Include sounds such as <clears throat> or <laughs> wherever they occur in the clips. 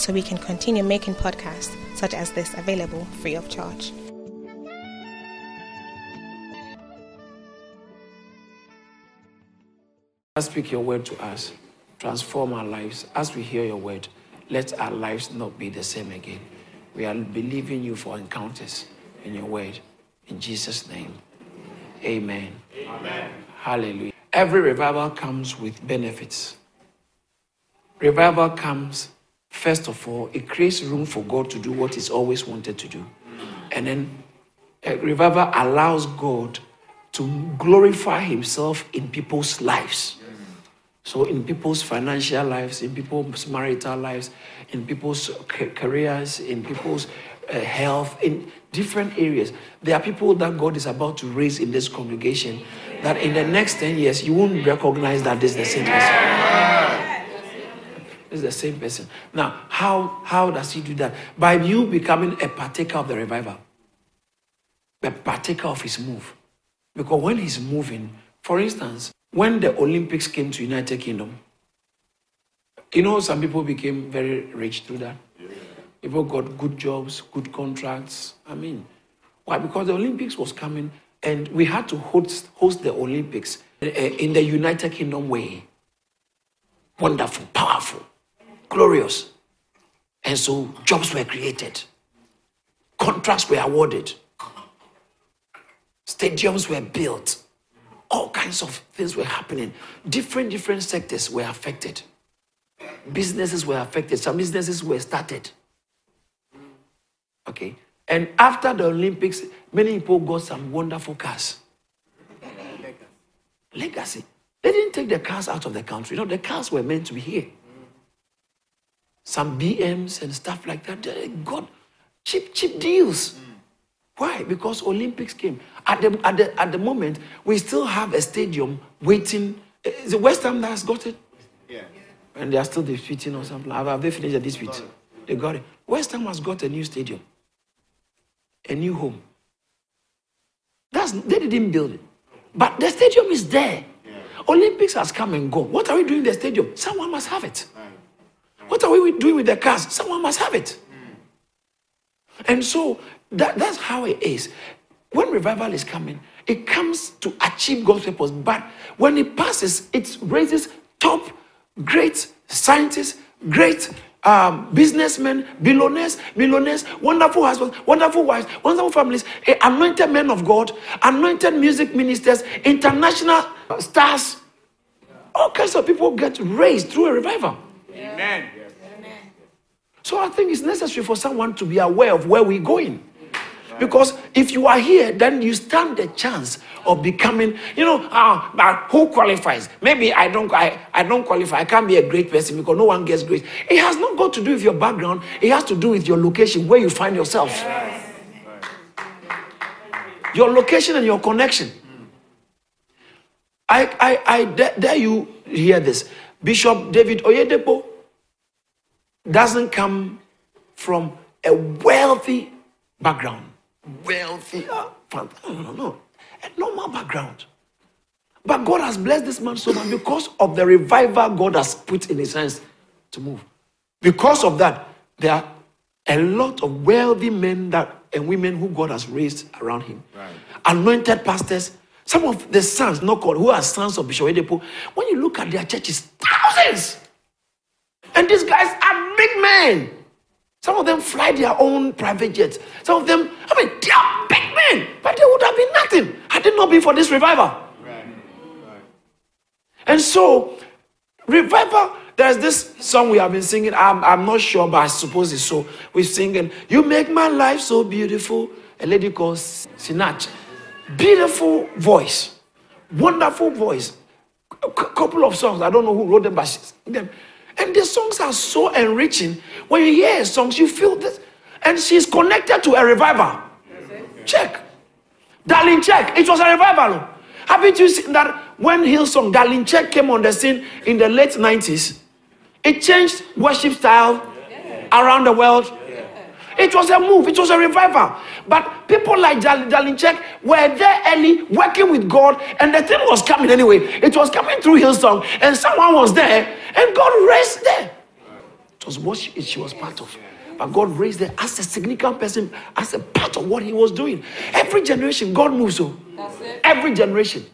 so we can continue making podcasts such as this available free of charge. Speak your word to us, transform our lives. As we hear your word, let our lives not be the same again. We are believing you for encounters in your word. In Jesus' name, amen. Amen. Hallelujah. Every revival comes with benefits. Revival comes, first of all, it creates room for God to do what He's always wanted to do. And then a revival allows God to glorify Himself in people's lives. So, in people's financial lives, in people's marital lives, in people's careers, in people's uh, health, in different areas, there are people that God is about to raise in this congregation that in the next 10 years, you won't recognize that this is the same person. Is the same person. Now, how, how does he do that? By you becoming a partaker of the revival, a partaker of his move. Because when he's moving, for instance, when the Olympics came to United Kingdom, you know, some people became very rich through that. Yeah. People got good jobs, good contracts. I mean, why? Because the Olympics was coming and we had to host, host the Olympics uh, in the United Kingdom way. Wonderful, powerful, glorious. And so jobs were created, contracts were awarded, stadiums were built, all kinds of things were happening. Different, different sectors were affected. Businesses were affected, some businesses were started. Okay. And after the Olympics, many people got some wonderful cars. Legacy. They didn't take the cars out of the country. No, the cars were meant to be here. Some BMs and stuff like that. They got cheap, cheap deals. Why? Because Olympics came. At the, at the, at the moment, we still have a stadium waiting. Eh, is it West Ham that has got it? Yeah. And they are still disputing or something. Have they finished the dispute? They got it. West Ham has got a new stadium a new home. That's they didn't build it. But the stadium is there. Yeah. Olympics has come and gone. What are we doing in the stadium? Someone must have it. What are we doing with the cars? Someone must have it. And so that, that's how it is. When revival is coming, it comes to achieve God's purpose. But when it passes, it raises top, great scientists, great um, businessmen, billionaires, millionaires, wonderful husbands, wonderful wives, wonderful families, eh, anointed men of God, anointed music ministers, international stars. All kinds of people get raised through a revival. Amen. So I think it's necessary for someone to be aware of where we're going. Because if you are here, then you stand the chance of becoming, you know, ah, but who qualifies? Maybe I don't, I, I don't qualify. I can't be a great person because no one gets great. It has not got to do with your background. It has to do with your location, where you find yourself. Yes. Your location and your connection. I, I, I dare you hear this. Bishop David Oyedepo doesn't come from a wealthy background wealthy, ah, no, no, no, no. a normal background. But God has blessed this man so much because of the revival God has put in his hands to move. Because of that, there are a lot of wealthy men that and women who God has raised around him. Right. Anointed pastors. Some of the sons, not called, who are sons of Bishop Oyedepo, when you look at their churches, thousands. And these guys men. Some of them fly their own private jets. Some of them, I mean, they are big men, but they would have been nothing had it not been for this revival. Right. Right. And so, revival, there's this song we have been singing. I'm, I'm not sure, but I suppose it's so. We're singing, You make my life so beautiful. A lady called Sinach. Beautiful voice, wonderful voice. A couple of songs, I don't know who wrote them, but them. And the songs are so enriching. When you hear songs, you feel this. and she's connected to a revival. Check. Darlene Zschech. It was a revival. Haven't you seen that when Hillsong, Darlene Zschech came on the scene in the late 90s? It changed worship style around the world. It was a move, it was a revival. But people like Darlene Zschech were there early, working with God, and the thing was coming anyway. It was coming through Hillsong, and someone was there, and God raised them. It was what she, she was part of. But God raised her as a significant person, as a part of what He was doing. Every generation, God moves oh. so. Every generation.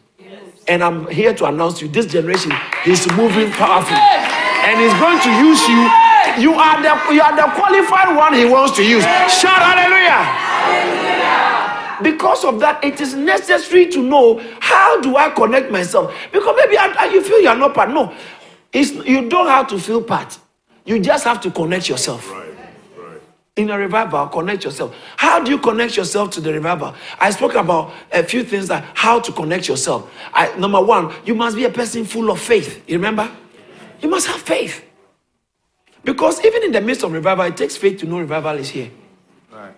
And I'm here to announce to you this generation is moving powerfully. And He's going to use you you are the you are the qualified one he wants to use. Shout hallelujah. hallelujah. Because of that, it is necessary to know how do I connect myself. Because maybe I, I, you feel you are not part. No, it's, you don't have to feel part. You just have to connect yourself. Right. In a revival, connect yourself. How do you connect yourself to the revival? I spoke about a few things that how to connect yourself. I, number one, you must be a person full of faith. You remember? You must have faith. Because even in the midst of revival, it takes faith to know revival is here. Right.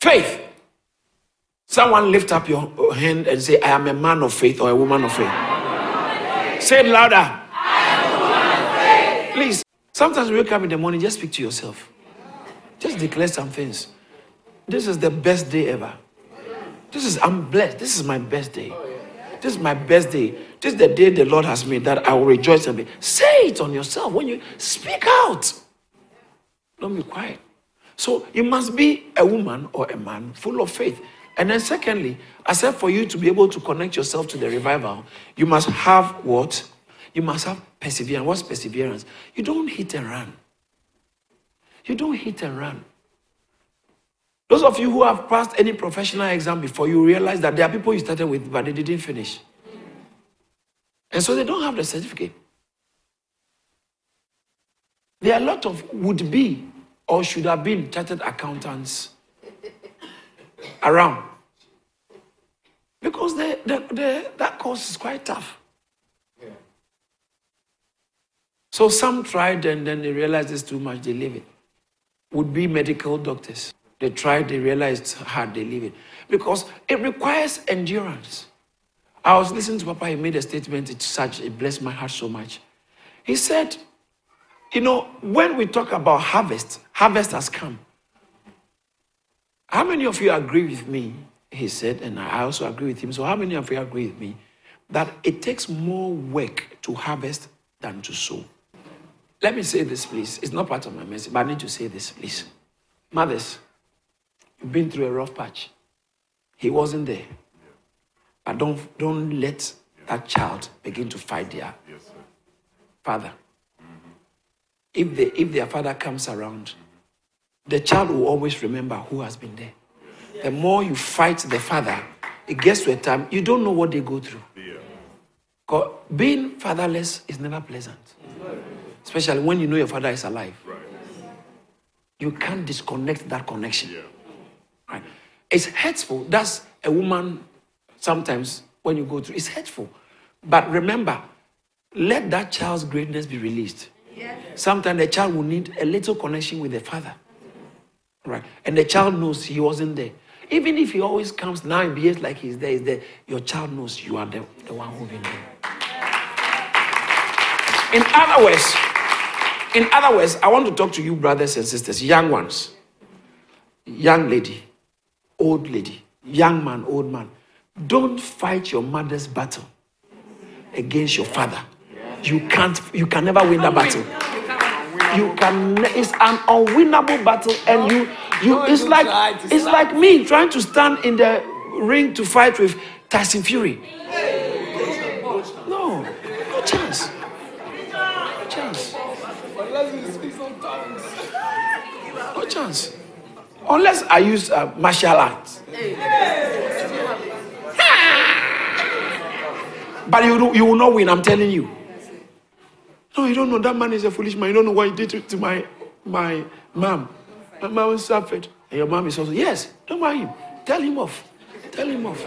Faith. Someone lift up your hand and say, I am a man of faith or a woman of faith. say it louder. I am a woman of faith. Please. Sometimes you wake up in the morning, just speak to yourself. Just declare some things. This is the best day ever. This is, I'm blessed. This is my best day. This is my best day. This is the day the Lord has made that I will rejoice and be. Say it on yourself when you speak out. Don't be quiet. So you must be a woman or a man full of faith. And then, secondly, I said for you to be able to connect yourself to the revival, you must have what? You must have perseverance. What's perseverance? You don't hit and run. You don't hit and run. Those of you who have passed any professional exam before, you realize that there are people you started with, but they didn't finish. And so they don't have the certificate. There are a lot of would be or should have been chartered accountants around. Because that course is quite tough. So some tried and then they realized it's too much, they leave it. Would be medical doctors. They tried, they realized hard, they leave it. Because it requires endurance. I was listening to Papa, he made a statement, it's such, it blessed my heart so much. He said, You know, when we talk about harvest, harvest has come. How many of you agree with me? He said, and I also agree with him. So, how many of you agree with me that it takes more work to harvest than to sow? Let me say this, please. It's not part of my message, but I need to say this, please. Mothers, you've been through a rough patch. He wasn't there. But don't, don't let that child begin to fight their yes, father. Mm-hmm. If, they, if their father comes around, the child will always remember who has been there. The more you fight the father, it gets to a time you don't know what they go through. Yeah. Being fatherless is never pleasant, especially when you know your father is alive. Right. You can't disconnect that connection. Yeah. Right? It's hurtful. That's a woman sometimes when you go through, it's hurtful. But remember, let that child's greatness be released. Sometimes the child will need a little connection with the father. Right? And the child knows he wasn't there. Even if he always comes now and behaves like he's there, he's there, your child knows you are the, the one who's been there. In other words, in other words, I want to talk to you, brothers and sisters, young ones, young lady, old lady, young man, old man. Don't fight your mother's battle against your father. You can't, you can never win that battle. You can it's an unwinnable battle, and you you it's like it's like me trying to stand in the ring to fight with Tyson Fury. No, no chance. No chance. No chance. Unless I use uh, martial arts. But you, you will not win, I'm telling you. No, you don't know. That man is a foolish man. You don't know what he did to, to my, my mom. My mom suffered. And your mom is also, yes, don't mind him. Tell him off. Tell him off.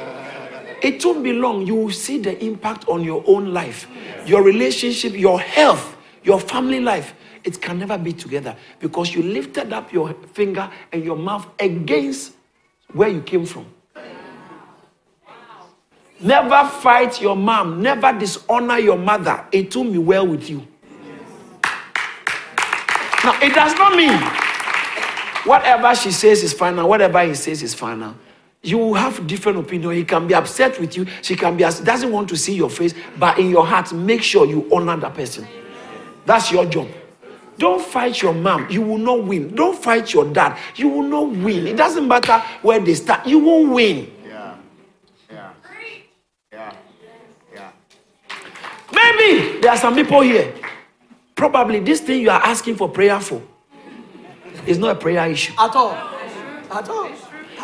It won't be long. You will see the impact on your own life, your relationship, your health, your family life. it can never be together because you lifted up your finger and your mouth against where you came from. Never fight your mom, never dishonor your mother. It will be well with you. Now, it does not mean whatever she says is final, whatever he says is final. You will have different opinion. He can be upset with you. She can be as doesn't want to see your face, but in your heart, make sure you honor that person. That's your job. Don't fight your mom. You will not win. Don't fight your dad. You will not win. It doesn't matter where they start. You won't win. Yeah. Yeah. Yeah. Yeah. Maybe there are some people here. Probably this thing you are asking for prayer for is not a prayer issue. At all. At all.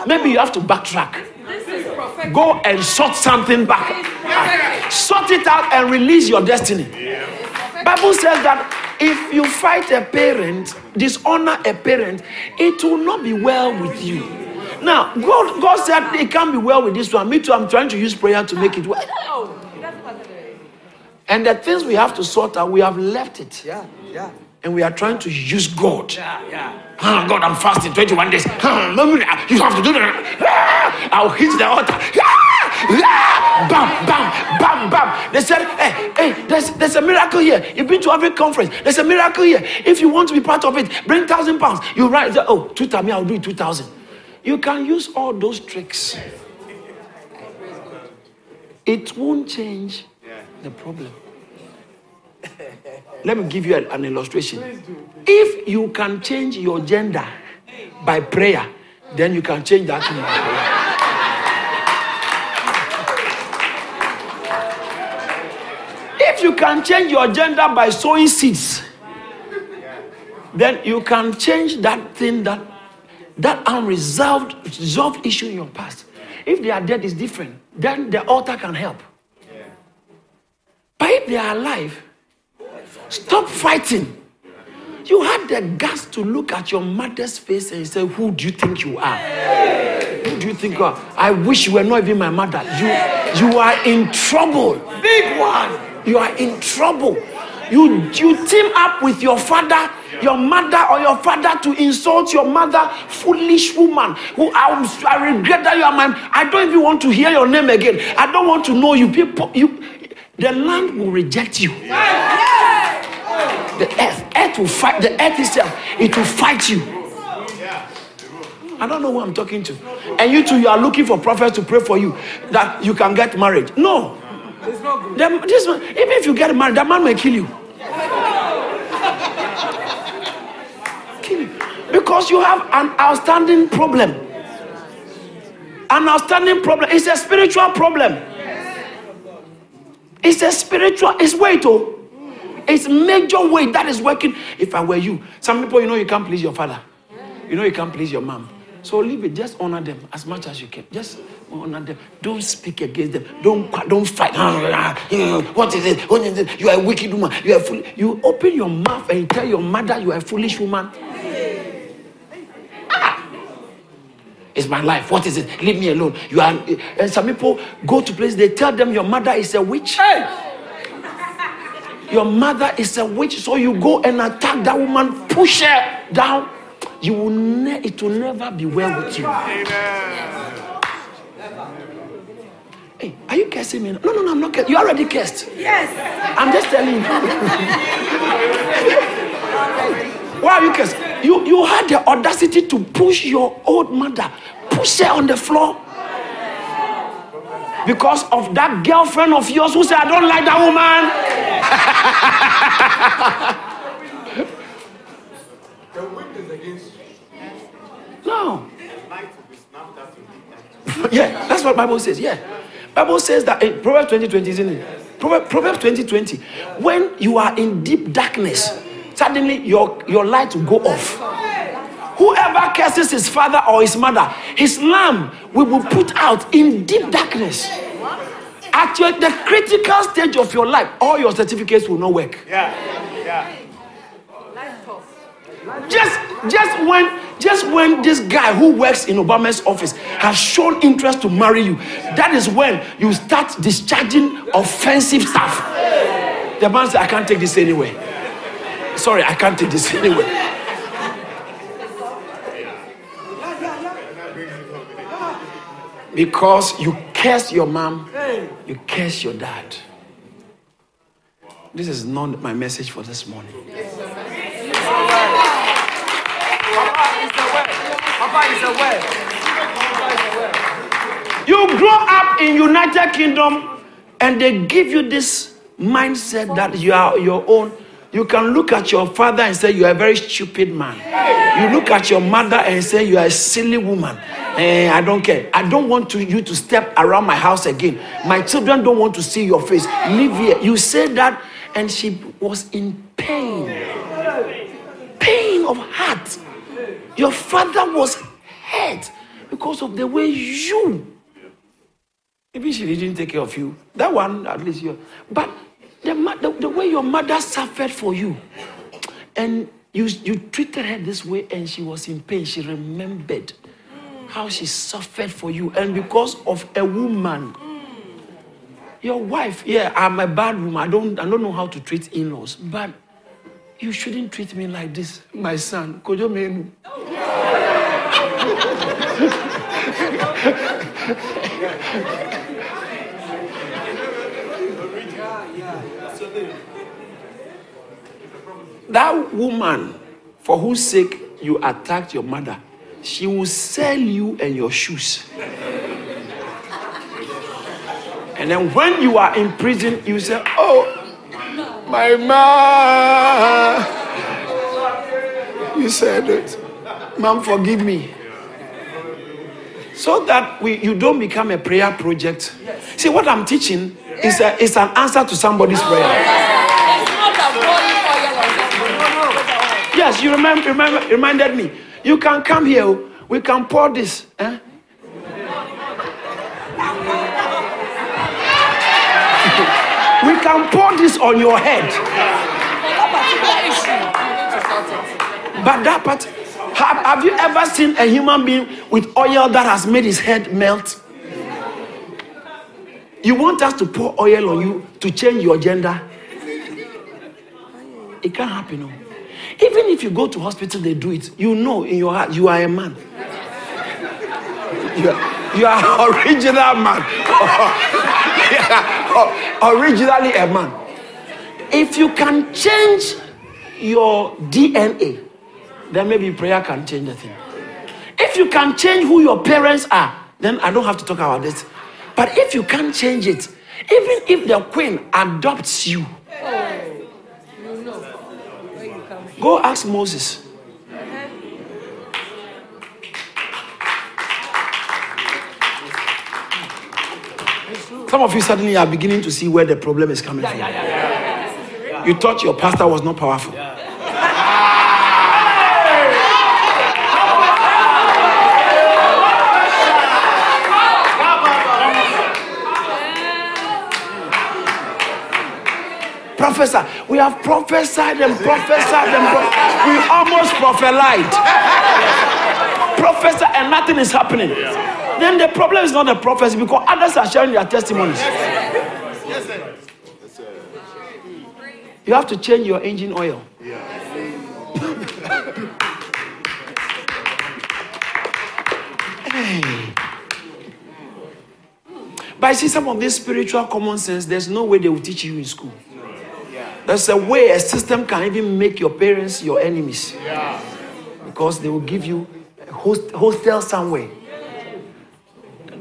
Maybe you have to backtrack. This is prophetic. Go and sort something back. Sort it out and release your destiny. Bible says that if you fight a parent, dishonor a parent, it will not be well with you. Now, God, God said it can't be well with this one. Me too, I'm trying to use prayer to make it well. Oh, that's what it is. And the things we have to sort out, we have left it. Yeah. Yeah. And we are trying to use God. Yeah. Yeah. Ah, God, I'm fasting 21 days. Ah, you have to do that. Ah, I'll hit the altar. Bam, bam, bam, bam. They said, hey, hey, there's, there's a miracle here. You've been to every conference. There's a miracle here. If you want to be part of it, bring thousand pounds. You write, oh, two thousand, I'll do 2,000. You can use all those tricks. It won't change the problem. Let me give you an, an illustration. If you can change your gender by prayer, then you can change that thing by prayer. If you can change your gender by sowing seeds, then you can change that thing that that unresolved resolved issue in your past. If they are dead, it's different. Then the altar can help. But if they are alive, stop fighting. You had the guts to look at your mother's face and say, Who do you think you are? Who do you think you are? I wish you were not even my mother. You, you are in trouble. Big one. You are in trouble. You, you team up with your father, your mother, or your father to insult your mother, foolish woman. Who I, I regret that you are my. I don't even want to hear your name again. I don't want to know you. People, you, the land will reject you. The earth, earth will fight. The earth itself, it will fight you. I don't know who I'm talking to. And you too, you are looking for prophets to pray for you that you can get married. No. It's not good. The- this man, even if you get married, that man may kill you. kill you. Because you have an outstanding problem. An outstanding problem. It's a spiritual problem. It's a spiritual, it's weight, oh. It's major way that is working. If I were you, some people, you know, you can't please your father. You know, you can't please your mom. So leave it. Just honor them as much as you can. Just honor them. Don't speak against them. Don't don't fight. Ah, ah, ah. What is it? What is it? You are a wicked woman. You are fool. You open your mouth and tell your mother you are a foolish woman. Ah! It's my life. What is it? Leave me alone. You are. And some people go to places. They tell them your mother is a witch. Your mother is a witch, so you go and attack that woman, push her down. You will ne- it will never be well with you. Hey, are you cursing me? No, no, no, I'm not cursing. You already cursed. Yes. I'm just telling you. <laughs> Why are you cursing? You you had the audacity to push your old mother, push her on the floor. Because of that girlfriend of yours who said, I don't like that woman. The wind is against you. No. Yeah, that's what Bible says. Yeah. Bible says that in Proverbs 20, 20, isn't it? Proverbs, Proverbs 20, 20. When you are in deep darkness, suddenly your, your light will go off. Whoever curses his father or his mother, his lamp we will put out in deep darkness. At your, the critical stage of your life, all your certificates will not work. Yeah. Yeah. Just, just when, just when this guy who works in Obama's office has shown interest to marry you, that is when you start discharging offensive stuff. The man said, "I can't take this anyway." Sorry, I can't take this <laughs> anyway. Because you curse your mom, you curse your dad. This is not my message for this morning. You grow up in United Kingdom and they give you this mindset that you are your own. You can look at your father and say you are a very stupid man. You look at your mother and say you are a silly woman. Eh, I don't care. I don't want to, you to step around my house again. My children don't want to see your face. Live here. You said that, and she was in pain. Pain of heart. Your father was hurt because of the way you Maybe she didn't take care of you. That one, at least you. But the, the, the way your mother suffered for you, and you, you treated her this way, and she was in pain. She remembered how she suffered for you, and because of a woman, your wife. Yeah, I'm a bad woman. I don't, I don't know how to treat in-laws, but you shouldn't treat me like this, my son. Kojo Menu. <laughs> That woman, for whose sake you attacked your mother, she will sell you and your shoes. And then when you are in prison, you say, Oh, my mom. You said it. Mom, forgive me. So that we, you don't become a prayer project. See, what I'm teaching is, a, is an answer to somebody's prayer. It's not a boiling oil or something. Yes, you remember, remember reminded me. You can come here. oh. We can pour this. eh? <laughs> we can pour this on your head. But that part, have, have you ever seen a human being with oil that has made his head melt? You want us to pour oil on you to change your gender? It can't happen. No. Even if you go to hospital, they do it. You know in your heart you are a man. You are, you are <laughs> original man. <laughs> Yeah, oh, originally a man. If you can change your DNA, then maybe prayer can change the thing. If you can change who your parents are, then I don't have to talk about this. But if you can't change it, even if the queen adopts you, You know where you come from. Go ask Moses. Some of you suddenly are beginning to see where the problem is coming from. You thought your pastor was not powerful. Professor, we have prophesied and prophesied and we almost prophesied. Professor, and nothing is happening. Then the problem is not the prophecy because others are sharing their testimonies. You have to change your engine oil. Hey. But I see some of this spiritual common sense, there's no way they will teach you in school. There's a way a system can even make your parents your enemies. Because they will give you a host, hostel somewhere.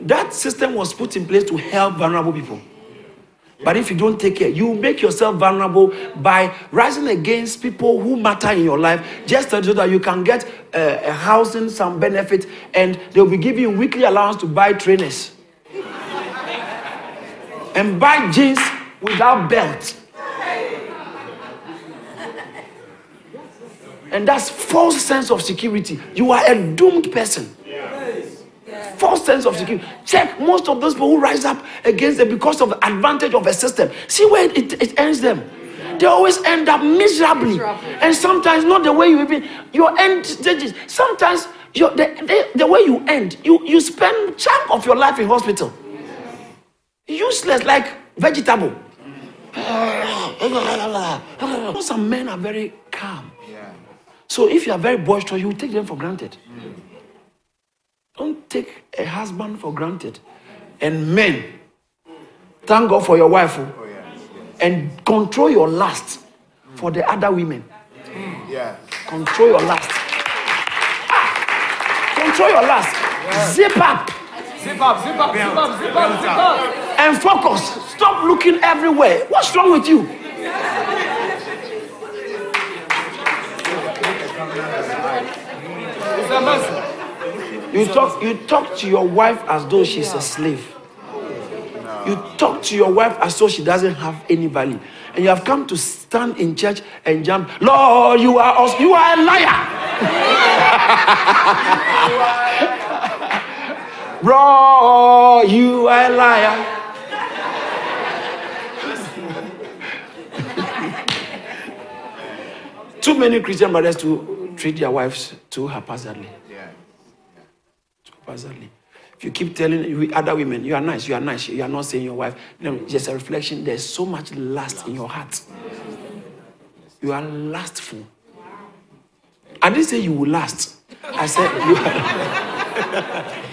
That system was put in place to help vulnerable people. But if you don't take care, you make yourself vulnerable by rising against people who matter in your life, just so that you can get uh, a housing, some benefit, and they'll be giving you weekly allowance to buy trainers and buy jeans without belt. And that's false sense of security. You are a doomed person. False sense of security. Check most of those people who rise up against them because of the advantage of a system. See where it, it ends them. They always end up miserably. And sometimes not the way you even your end stages. Sometimes your, the, the, the way you end, you, you spend chunk of your life in hospital. Useless like vegetable. <sighs> Some men are very calm. Yeah. So if you are very boisterous, you will take them for granted. Don't take a husband for granted. And men, thank God for your wife. oh, yes. And control your lust for the other women. Yeah. Control your lust. Ah! Control your lust. Zip up Zip up, zip up, zip up, zip up, zip up. and focus. Stop looking everywhere. What's wrong with you? It's a mercy. You talk, you talk to your wife as though she's a slave. You talk to your wife as though she doesn't have any value. And you have come to stand in church and jump, Lord, you are us, you are a liar. <laughs> Bro, you are a liar. Too many Christian brothers to treat their wives too haphazardly. Yeah. haphazardly. If you keep telling other women, you are nice, you are nice, you are not saying your wife, no, just a reflection. There's so much lust in your heart. You are lustful. I didn't say you will last. I said you <laughs>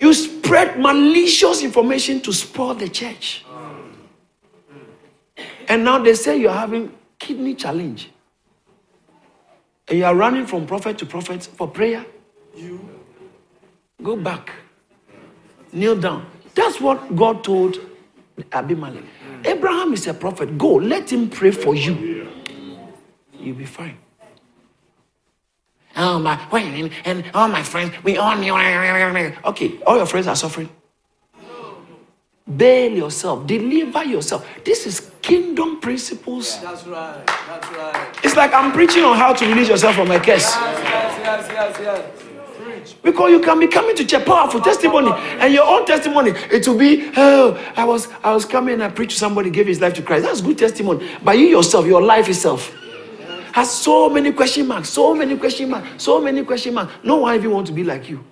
You spread malicious information to spoil the church. And now they say you're having kidney challenge. And you are running from prophet to prophet for prayer. You go back. Kneel down. That's what God told Abimelech. Hmm. Abraham is a prophet. Go, let him pray for you. You'll be fine. Oh my, wait, and all my friends, we all knew. Okay, all your friends are suffering. Bail yourself, deliver yourself. This is kingdom principles. That's right, that's right. It's like I'm preaching on how to release yourself from a curse. Yes, yes, yes, yes. Preach. Because you can be coming to church, powerful testimony, and your own testimony, it will be, oh, I was, I was coming and I preached to somebody, gave his life to Christ. That's good testimony. But you yourself, your life itself, has so many question marks, so many question marks, so many question marks. No one even want to be like you.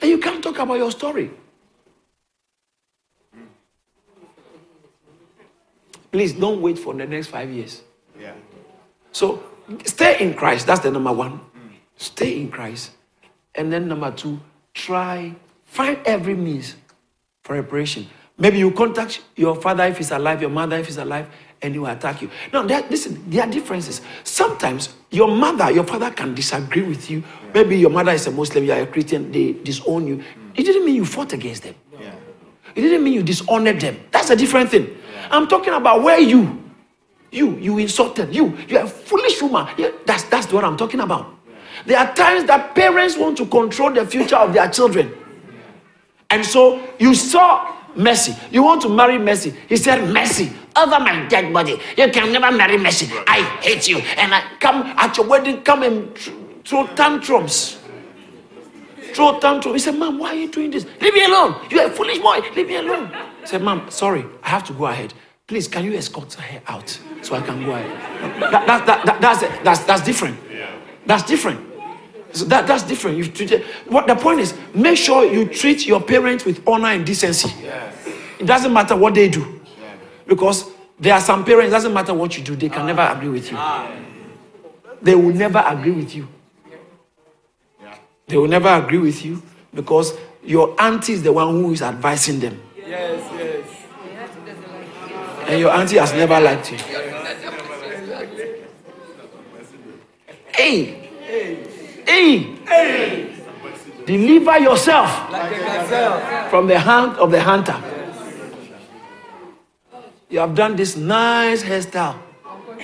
And you can't talk about your story. Please don't wait for the next five years. Yeah. So stay in Christ. That's the number one. Stay in Christ. And then number two, try, find every means for reparation. Maybe you contact your father if he's alive, your mother if he's alive, and he will attack you. Now, there, listen, there are differences. Sometimes your mother, your father can disagree with you. Maybe your mother is a Muslim, you are a Christian, they disown you. Mm. It didn't mean you fought against them. Yeah. It didn't mean you dishonored them. That's a different thing. I'm talking about where you, you, you insulted, you, you're a foolish woman. Yeah, that's, that's what I'm talking about. There are times that parents want to control the future of their children. And so you saw Mercy. You want to marry Mercy. He said, Mercy, over my dead body. You can never marry Mercy. I hate you. And I come at your wedding, come and throw tantrums. Throw tantrums. He said, Mom, why are you doing this? Leave me alone. You're a foolish boy. Leave me alone. I said, Mom, sorry, I have to go ahead. Please, can you escort her out so I can go ahead? That, that, that, that- that's, that's, that's different. That's different. So that, that's different. Treated what the point is, make sure you treat your parents with honor and decency. It doesn't matter what they do. Because there are some parents, it doesn't matter what you do, they can never agree with you. They will never agree with you. They will never agree with you because your auntie is the one who is advising them. Yes, yes. And your auntie has never liked you. Hey! Hey! hey! Deliver yourself Like from the hand of the hunter. You have done this nice hairstyle.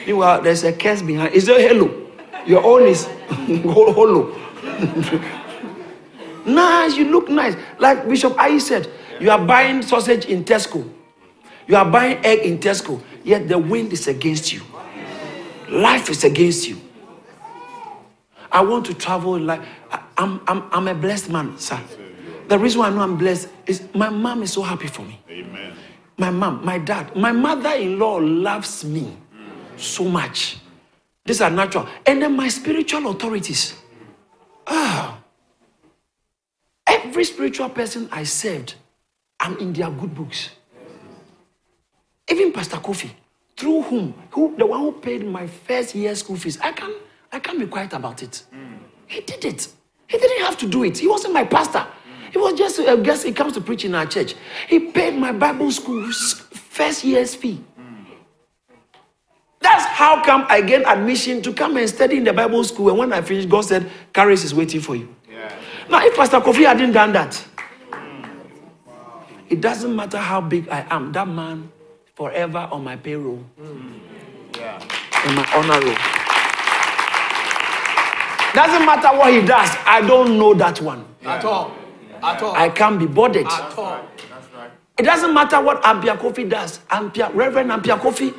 Meanwhile, there's a curse behind. Is there hello? Your own is <laughs> hollow. <laughs> nice, you look nice. Like Bishop Ayi said, you are buying sausage in Tesco. You are buying egg in Tesco. Yet the wind is against you. Life is against you. I want to travel like I'm, I'm, I'm a blessed man, sir. The reason why I know I'm blessed is my mom is so happy for me. Amen. My mom, my dad, my mother-in-law loves me so much. These are natural. And then my spiritual authorities. Ah. Every spiritual person I served, I'm in their good books. Even Pastor Kofi, through whom, who the one who paid my first year school fees, I can I can't be quiet about it. He did it. He didn't have to do it. He wasn't my pastor. He was just uh, a guest. He comes to preach in our church. He paid my Bible school's first year's fee. That's how come I gained admission to come and study in the Bible school. And when I finished, God said, Charis is waiting for you. Now, if Pastor Kofi hadn't done that, it doesn't matter how big I am, that man forever on my payroll. In my honor roll. Doesn't matter what he does, I don't know that one. At all. At all. I can't be bothered. At all. That's right. It doesn't matter what Ampia Kofi does. Ampia, Reverend Ampia Kofi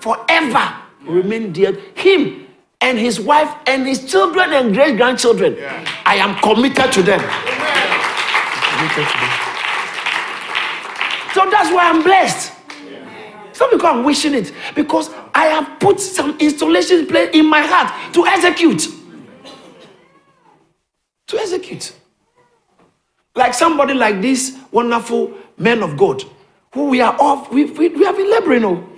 forever remain dear. Him and his wife and his children and great grandchildren. I am committed to them. Committed to them. So that's why I'm blessed. It's not because I'm wishing it, because I have put some installation in my heart to execute. To execute. Like somebody like this wonderful man of God, who we are all, we, we, we have been laboring. Oh.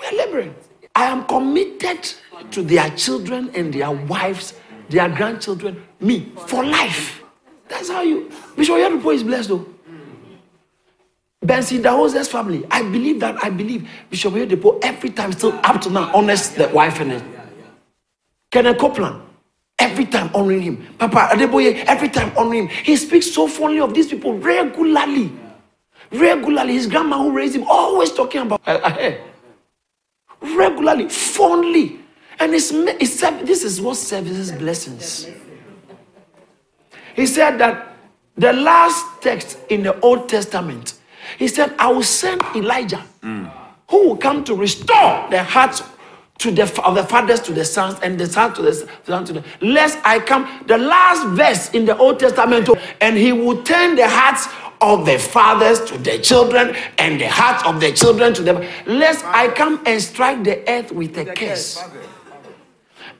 We are laboring. I am committed to their children and their wives, their grandchildren, me, for life. That's how you. Bishop Oyedepo is blessed though. Benson Idahosa's family. I believe that. I believe Bishop Oyedepo every time, still up to now, honors the wife and it. Kenneth Copeland, every time honoring him. Papa Adeboye, every time honoring him. He speaks so fondly of these people regularly. Regularly. His grandma who raised him, always talking about uh, uh, regularly, fondly. And it's, it's, this is what services blessings. He said that the last text in the Old Testament, he said, I will send Elijah who will come to restore the hearts to the of the fathers to the sons and the sons to the sons to the lest I come. The last verse in the Old Testament, and he will turn the hearts of the fathers to the children and the hearts of the children to them, lest I come and strike the earth with a curse.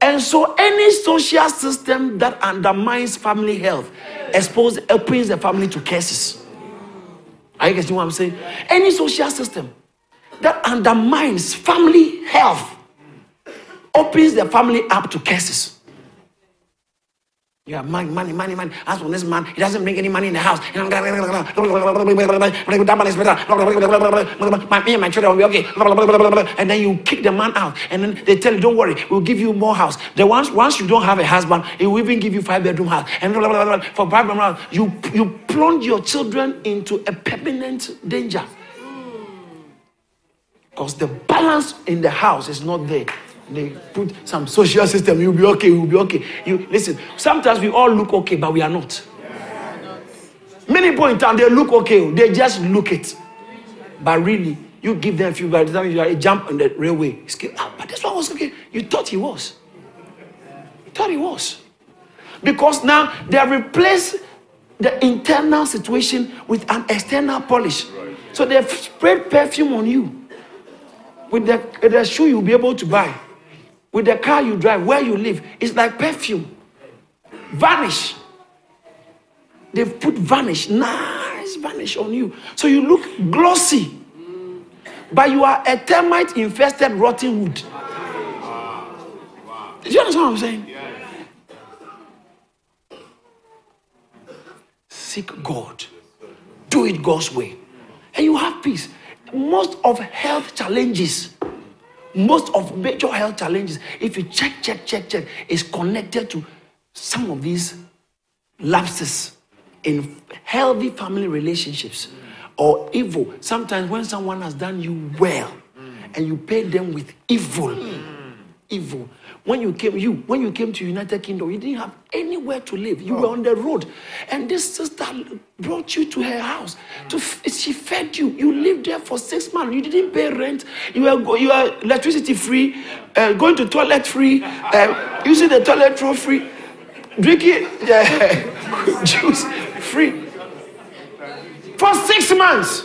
And so, any social system that undermines family health exposes opens the family to curses. Are you getting what I'm saying? Any social system that undermines family health opens the family up to curses. Yeah, money, money, money, money. As for this man, he doesn't bring any money in the house. That man is. My, me and my children will be okay. And then you kick the man out. And then they tell you, don't worry, we'll give you more house. The once, once you don't have a husband, he will even give you five bedroom house. And for five bedroom house, you, you plunge your children into a permanent danger. Because the balance in the house is not there. They put some social system, you'll be okay, you'll be okay. You listen, sometimes we all look okay, but we are not. Many people in town they look okay, they just look it. But really, you give them a few by the time you are a jump on the railway. Ah, but this one was okay. You thought he was. You thought he was. Because now they have replaced the internal situation with an external polish. So they've sprayed perfume on you. With the, the shoe you'll be able to buy with the car you drive, where you live, it's like perfume. Vanish. They've put vanish, nice vanish on you. So you look glossy. But you are a termite infested rotten wood. Do you understand what I'm saying? Seek God. Do it God's way. And you have peace. Most of health challenges most of major health challenges, if you check, check, check, check, is connected to some of these lapses in healthy family relationships or evil. Sometimes when someone has done you well and you pay them with evil, evil. When you came, you when you came to United Kingdom, you didn't have anywhere to live. You were on the road, and this sister brought you to her house. To she fed you. You lived there for six months. You didn't pay rent. You were you were electricity free, uh, going to toilet free, uh, using the toilet for free, drinking uh, <laughs> juice free for six months,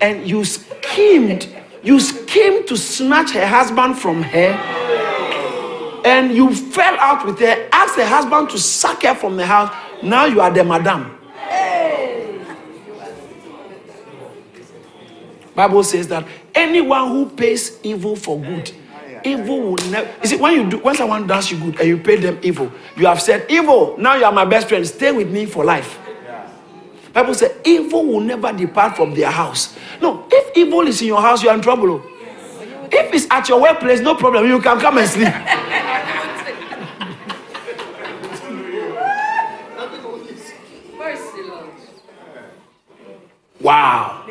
and you schemed you schemed to snatch her husband from her, and you fell out with her, asked her husband to sack her from the house. Now you are the madam. Bible says that anyone who pays evil for good, evil will never. You see, when you do, when someone does you good and you pay them evil, you have said, "Evil, now you are my best friend. Stay with me for life." Bible says, "Evil will never depart from their house." No, if evil is in your house, you are in trouble. If it's at your workplace, no problem. You can come and sleep. <laughs> Mercy, Lord. Wow.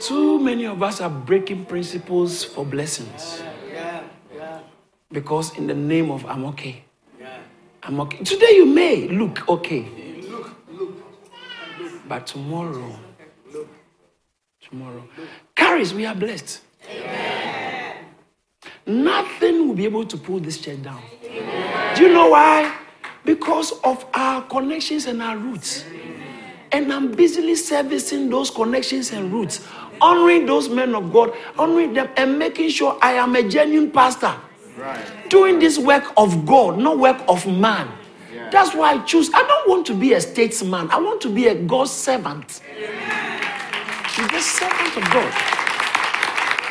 Too many of us are breaking principles for blessings. Because in the name of I'm okay. I'm okay. Today you may look okay. Look, look. But tomorrow, tomorrow, Charis we are blessed. Nothing will be able to pull this church down. Do you know why? Because of our connections and our roots. And I'm busily servicing those connections and roots, honoring those men of God, honoring them, and making sure I am a genuine pastor. Doing this work of God, not work of man. That's why I choose. I don't want to be a statesman. I want to be a God servant. Be the servant of God.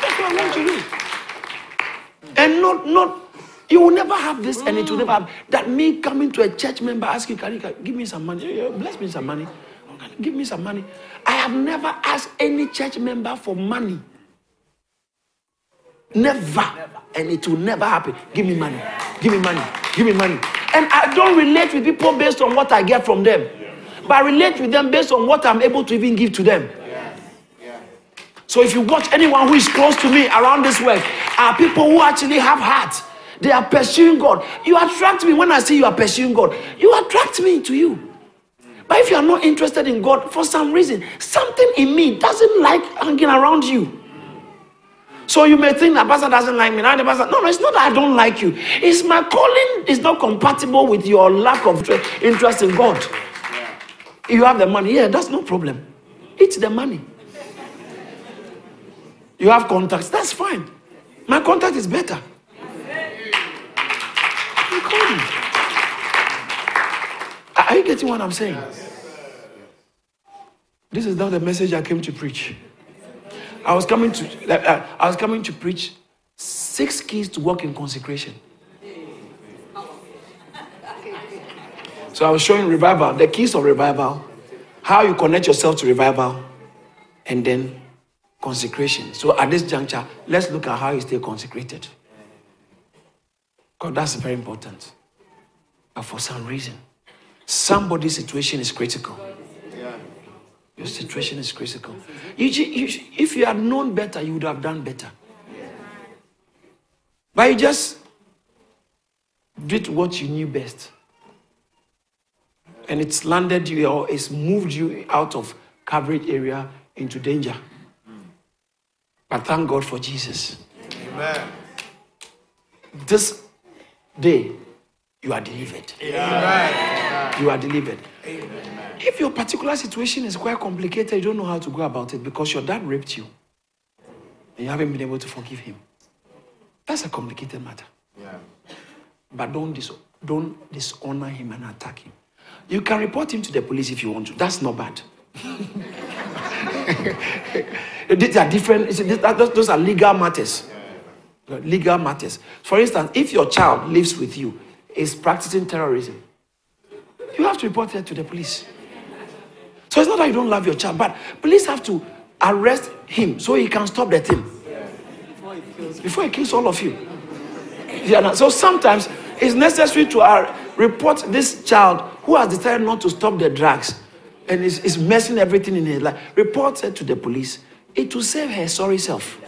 That's what I want to do. And not, not, you will never have this, and it will never mm. have that me coming to a church member asking, Can you can you give me some money? Yeah, yeah, Bless me some money. Give me some money. I have never asked any church member for money. Never. And it will never happen. Give me money. Give me money. Give me money. And I don't relate with people based on what I get from them. But I relate with them based on what I'm able to even give to them. So if you watch anyone who is close to me around this world, are people who actually have heart. They are pursuing God. You attract me when I see you are pursuing God. You attract me to you. But if you are not interested in God for some reason, something in me doesn't like hanging around you. So you may think that pastor doesn't like me. Now the pastor, no, no, it's not that I don't like you. It's my calling is not compatible with your lack of interest in God. You have the money, yeah, that's no problem. It's the money. You have contacts, that's fine. My contact is better. You call me. Are you getting what I'm saying? This is not the message I came to preach. I was coming to I was coming to preach six keys to walk in consecration. So I was showing revival, the keys of revival, how you connect yourself to revival, and then consecration. So at this juncture, let's look at how you stay consecrated. Because that's very important. But for some reason, somebody's situation is critical. Your situation is critical. You, you, if you had known better, you would have done better. But you just did what you knew best. And it's landed you or it's moved you out of coverage area into danger. But thank God for Jesus. Amen. This day, you are delivered. You are delivered. If your particular situation is quite complicated, you don't know how to go about it because your dad raped you and you haven't been able to forgive him. That's a complicated matter. Yeah. But don't, dis- don't dishonor him and attack him. You can report him to the police if you want to. That's not bad. <laughs> These are different, these are- those are legal matters. Legal matters. For instance, if your child lives with you, is practicing terrorism, you have to report it to the police. So it's not that you don't love your child, but police have to arrest him so he can stop the thing before he kills all of you. So sometimes it's necessary to uh, report this child who has decided not to stop the drugs and is, is messing everything in his life. Report it to the police. It will save her sorry self.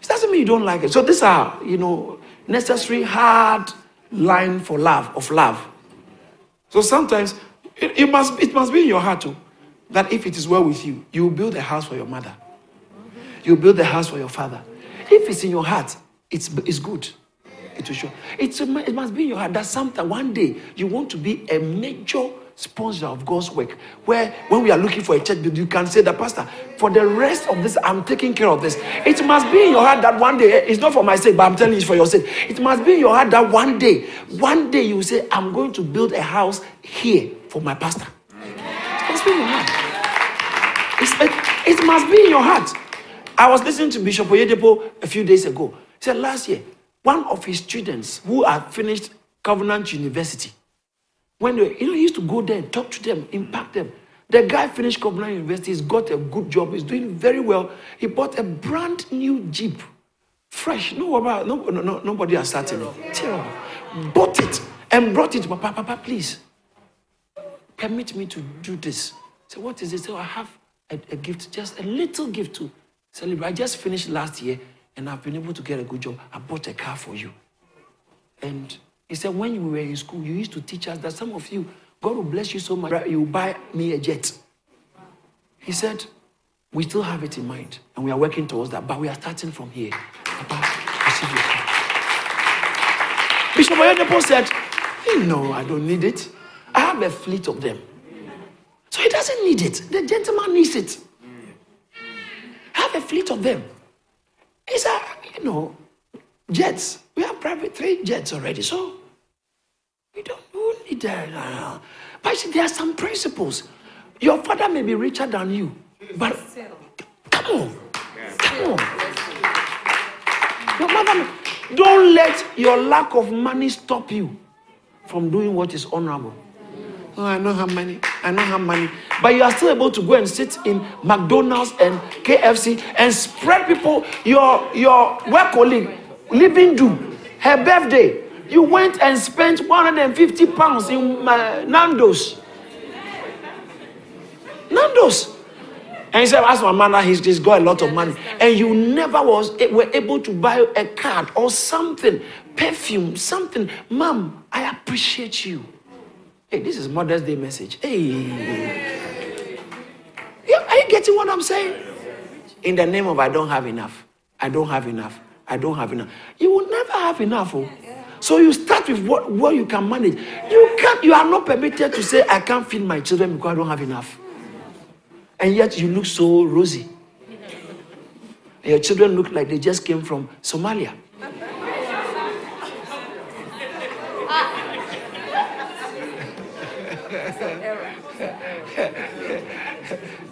It doesn't mean you don't like it. So these are, you know, necessary hard line for love of love. So sometimes it, it must it must be in your heart too that if it is well with you, you will build a house for your mother. You build a house for your father. If it's in your heart, it's, it's good. It will show. It's, it must be in your heart that sometime, one day, you want to be a major sponsor of God's work. Where, when we are looking for a church you can say that, Pastor, for the rest of this, I'm taking care of this. It must be in your heart that one day, it's not for my sake, but I'm telling you it's for your sake. It must be in your heart that one day, one day you say, I'm going to build a house here for my pastor. It must be in your heart. It, it must be in your heart. I was listening to Bishop Oyedepo a few days ago. He said last year, one of his students who had finished Covenant University, when they, you know, he used to go there and talk to them, impact them. The guy finished Covenant University, he's got a good job, he's doing very well. He bought a brand new Jeep, fresh. No, about, no, no, no nobody has started it. Terrible. Bought it and brought it. Papa, Papa, please permit me to do this. So what is it? So I have a, a gift, just a little gift to celebrate. I just finished last year and I've been able to get a good job. I bought a car for you. And he said, when you were in school, you used to teach us that some of you, God will bless you so much, you will buy me a jet. He said, we still have it in mind and we are working towards that, but we are starting from here. Papa. Bishop Oyedepo said, no, I don't need it. I have a fleet of them. So he doesn't need it. The gentleman needs it. I have a fleet of them. He said, you know, jets. We have private three jets already, so we don't, we don't need that. Uh, but see, there are some principles. Your father may be richer than you, but come on, come on. Your mother, don't let your lack of money stop you from doing what is honorable. Oh, I don't have money. I don't have money. But you are still able to go and sit in McDonald's and KFC and spread people your your work colleague living do her birthday. You went and spent 150 pounds in uh, Nando's. Nando's. And he said, as my man, he's, he's got a lot of money. And you never was were able to buy a card or something, perfume, something. Mom, I appreciate you. Hey, this is Mother's Day message. Hey. Yeah, are you getting what I'm saying? In the name of I don't have enough. I don't have enough. I don't have enough. You will never have enough. Oh. So you start with what, what you can manage. You can't, you are not permitted to say, I can't feed my children because I don't have enough. And yet you look so rosy. Your children look like they just came from Somalia.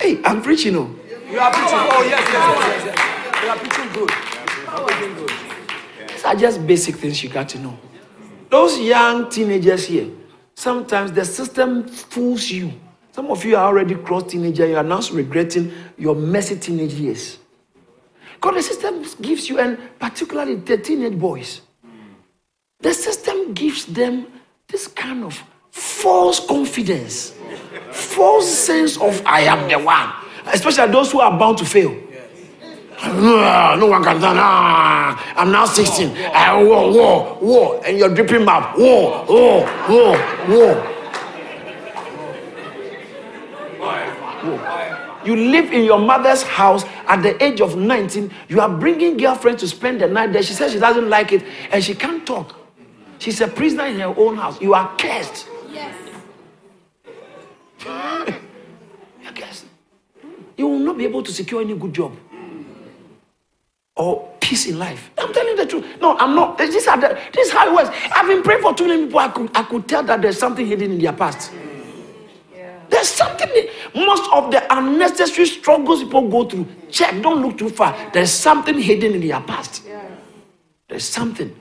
hey, I'm preaching. Oh. You are preaching. Oh, yes, yes, yes, yes. yes. You are preaching good. Are just basic things you got to know. Those young teenagers here, sometimes the system fools you. Some of you are already cross teenager, you are now regretting your messy teenage years. Because the system gives you, and particularly the teenage boys, the system gives them this kind of false confidence, false sense of I am the one, especially those who are bound to fail. Ah, no one can tell. Ah, I'm now 16. I whoa, whoa, war, and you're dripping map. Whoa, whoa, war, war. You live in your mother's house at the age of 19. You are bringing girlfriends to spend the night there. She says she doesn't like it and she can't talk. She's a prisoner in her own house. You are cursed. Yes. <laughs> You're cursed. You will not be able to secure any good job or peace in life. I'm telling you the truth. No, I'm not. This is how, the, this is how it works. I've been praying for too many people. I could, I could tell that there's something hidden in their past. There's something, most of the unnecessary struggles people go through. Check, don't look too far. There's something hidden in their past. There's something.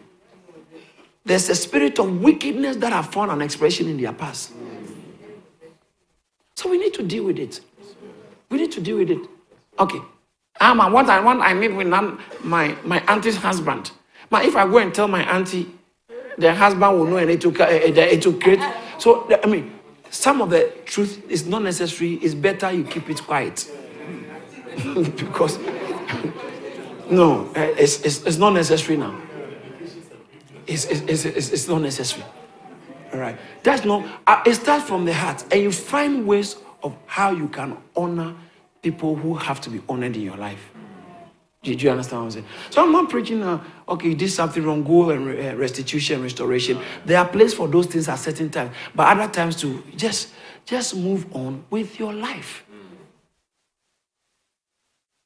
There's a spirit of wickedness that have found an expression in their past. So we need to deal with it. We need to deal with it. Okay. Um, what I want, I meet with my, my auntie's husband. But if I go and tell my auntie, the husband will know and it will, uh, it will create. So, I mean, some of the truth is not necessary. It's better you keep it quiet. <laughs> because, no, uh, it's, it's, it's not necessary now. It's, it's, it's, it's not necessary. All right. That's not, uh, it starts from the heart. And you find ways of how you can honor people who have to be honored in your life. Did you understand what I'm saying? So I'm not preaching, uh, okay, you did something wrong, go and uh, restitution, restoration. There are places for those things at certain times, but other times to just, just move on with your life.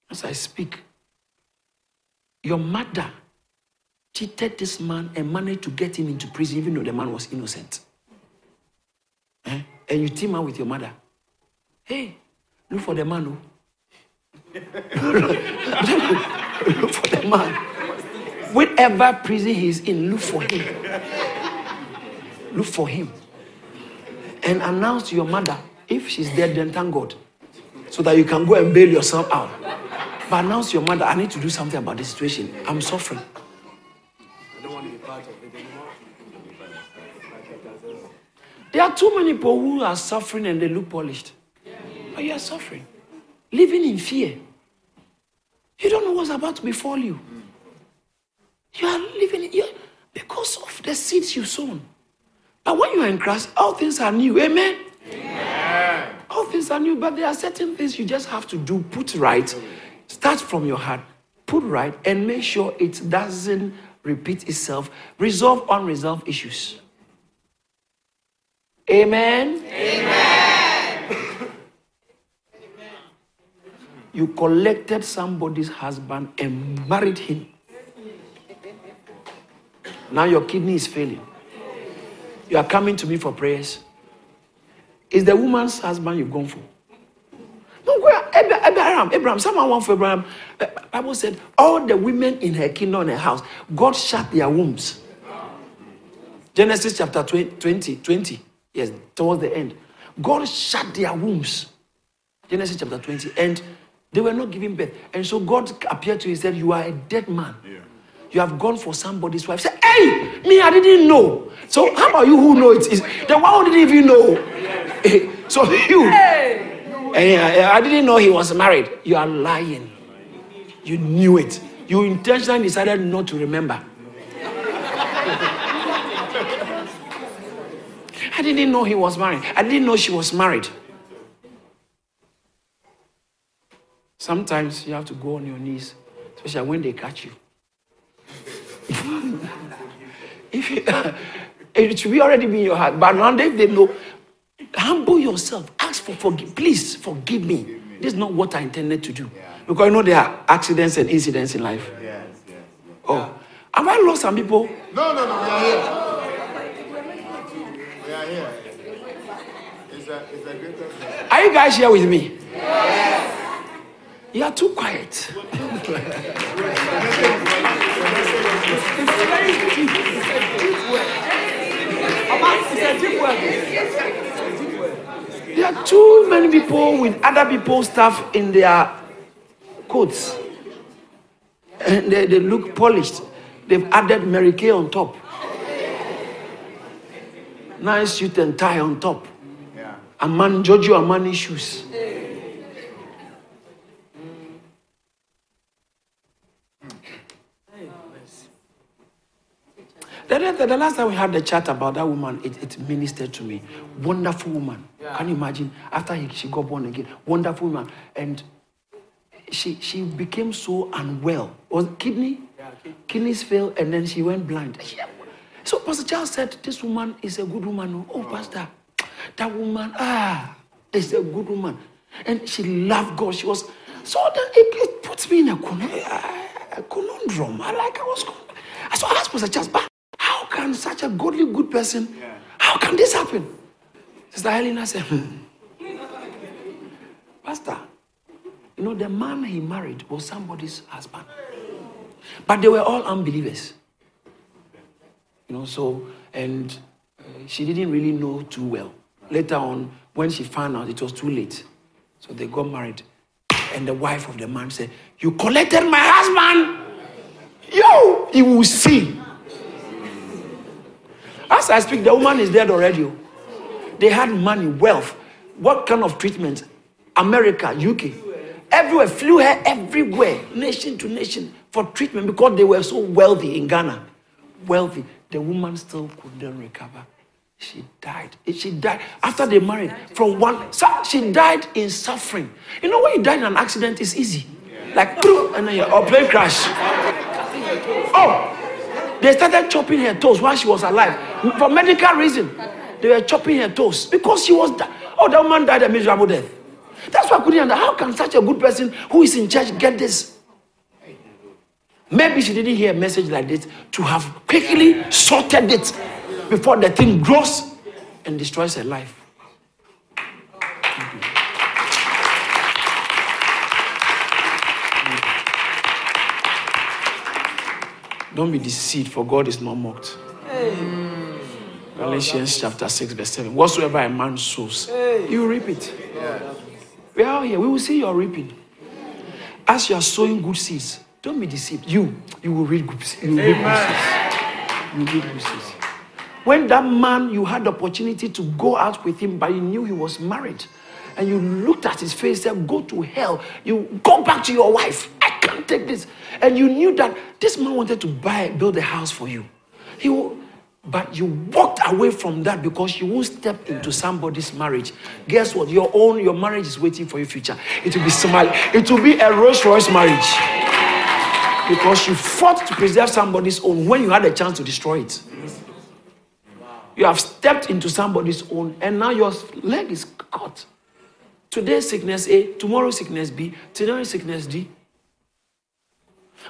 As I speak, your mother cheated this man and managed to get him into prison, even though the man was innocent. Eh? And you team up with your mother. Hey, look for the man. oh. look for the man. Whatever prison he's in, look for him. Look for him. And announce to your mother if she's dead, then thank God. So that you can go and bail yourself out. But announce to your mother, I need to do something about the situation. I'm suffering. I don't want to be part of it anymore. There are too many people who are suffering and they look polished. But you are suffering. Living in fear. You don't know what's about to befall you. You are living in, because of the seeds you've sown. But when you are in Christ, all things are new. Amen? All things are new, but there are certain things you just have to do. Put right. Start from your heart. Put right and make sure it doesn't repeat itself. Resolve unresolved issues. Amen. You collected somebody's husband and married him. Now your kidney is failing. You are coming to me for prayers. Is the woman's husband you've gone for? No, Abraham, Abraham, someone went for Abraham. Uh, Bible said all the women in her kingdom and her house, God shut their wombs. Genesis chapter 20, 20, 20. Yes, towards the end. God shut their wombs. Genesis chapter 20. And they were not giving birth. And so God appeared to him and said, You are a dead man. You have gone for somebody's wife. Say, hey, me, I didn't know. So how about you who know it is the one who didn't even know? <laughs> so <laughs> you, and I, eh, eh, I didn't know he was married. You are lying. You knew it. You intentionally decided not to remember. <laughs> I didn't know he was married. I didn't know she was married. Sometimes you have to go on your knees, especially when they catch you. <laughs> if you, <laughs> it should be already be in your heart, but now if they know, humble yourself. Ask for forgive. Please forgive me. This is not what I intended to do. Because you know there are accidents and incidents in life. Yes, yes, yes. Oh, have I lost some people? No, no, no, we are here. We are here. It's a, it's a great. Are you guys here with me? You are too quiet. It's a deep word. There are too many people with other people's stuff in their coats. And they, they look polished. They've added Mary Kay on top. Nice suit and tie on top. Aman Giorgio Armani shoes. The, the, last time we had the chat about that woman, it, it ministered to me. Wonderful woman. Can you imagine? After he, she got born again, wonderful woman. And she she became so unwell. Was it kidney? Kidneys failed and then she went blind. So Pastor Charles said, This woman is a good woman. Oh, Pastor, that woman, ah, is a good woman. And she loved God. She was so then it, it puts me in a, conundrum. I like I was so I asked Pastor Charles, but how can such a godly good person, how can this happen? Sister Helena said, hmm. Pastor, you know, the man he married was somebody's husband. But they were all unbelievers. You know, so, and uh, she didn't really know too well. Later on, when she found out, it was too late. So they got married. And the wife of the man said, You collected my husband. You, you will see. As I speak, the woman is dead already. oh. They had money, wealth. What kind of treatment? America, UK. Everywhere, flew her everywhere, nation to nation, for treatment because they were so wealthy in Ghana. Wealthy. The woman still couldn't recover. She died. Eh, she died after they married. From one, she died in suffering. You know, when you die in an accident, it's easy. Like, and then you or plane crash. Oh, they started chopping her toes while she was alive for medical reason. They were chopping her toes because she was. Oh, that woman died a miserable death. That's why I couldn't understand. How can such a good person who is in church get this? Maybe she didn't hear a message like this to have quickly sorted it before the thing grows and destroys her life. Don't be deceived, for God is not mocked. Mm. Galatians chapter 6, verse 7. Whatsoever a man sows, you reap it. We are here. We will see your reaping. As you are sowing good seeds, don't be deceived. You, you will reap good, you will reap good seeds. You will reap good seeds. When that man, you had the opportunity to go out with him, but you knew he was married, and you looked at his face and said, Go to hell. You go back to your wife. Can't take this. And you knew that this man wanted to buy, build a house for you. He will, but you walked away from that because you won't step into somebody's marriage. Guess what? Your own, your marriage is waiting for your future. It will be smile. It will be a Rolls Royce marriage. Because you fought to preserve somebody's own when you had a chance to destroy it. You have stepped into somebody's own, and now your leg is cut. Today sickness A, tomorrow sickness B, tomorrow sickness D.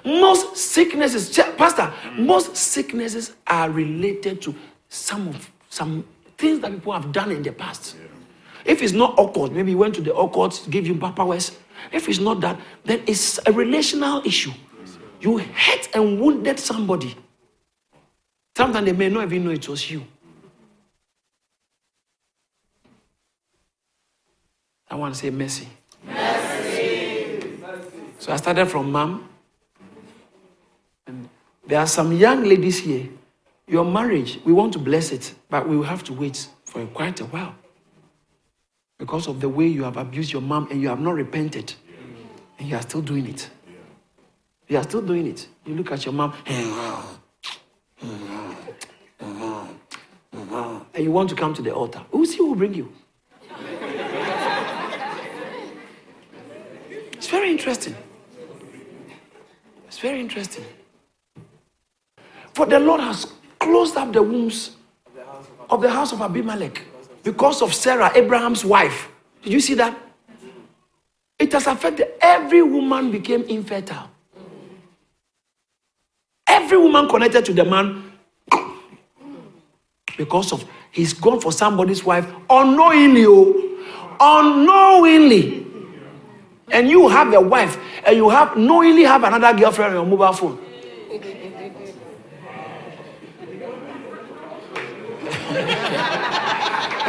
Most sicknesses, Pastor, most sicknesses are related to some of some things that people have done in the past. If it's not occult, maybe you went to the occult, give you powers. If it's not that, then it's a relational issue. You hurt and wounded somebody. Sometimes they may not even know it was you. I want to say mercy. mercy. So I started from mom. There are some young ladies here. Your marriage, we want to bless it, but we will have to wait for quite a while. Because of the way you have abused your mom and you have not repented. And you are still doing it. You are still doing it. You look at your mom eh, eh, eh, and you want to come to the altar. Who see who will bring you? It's very interesting. It's very interesting. For the Lord has closed up the wombs of the house of Abimelech because of Sarah, Abraham's wife. Did you see that? It has affected every woman became infertile. Every woman connected to the man because of he's gone for somebody's wife unknowingly, oh, unknowingly. And you have a wife, and you have knowingly have another girlfriend on your mobile phone.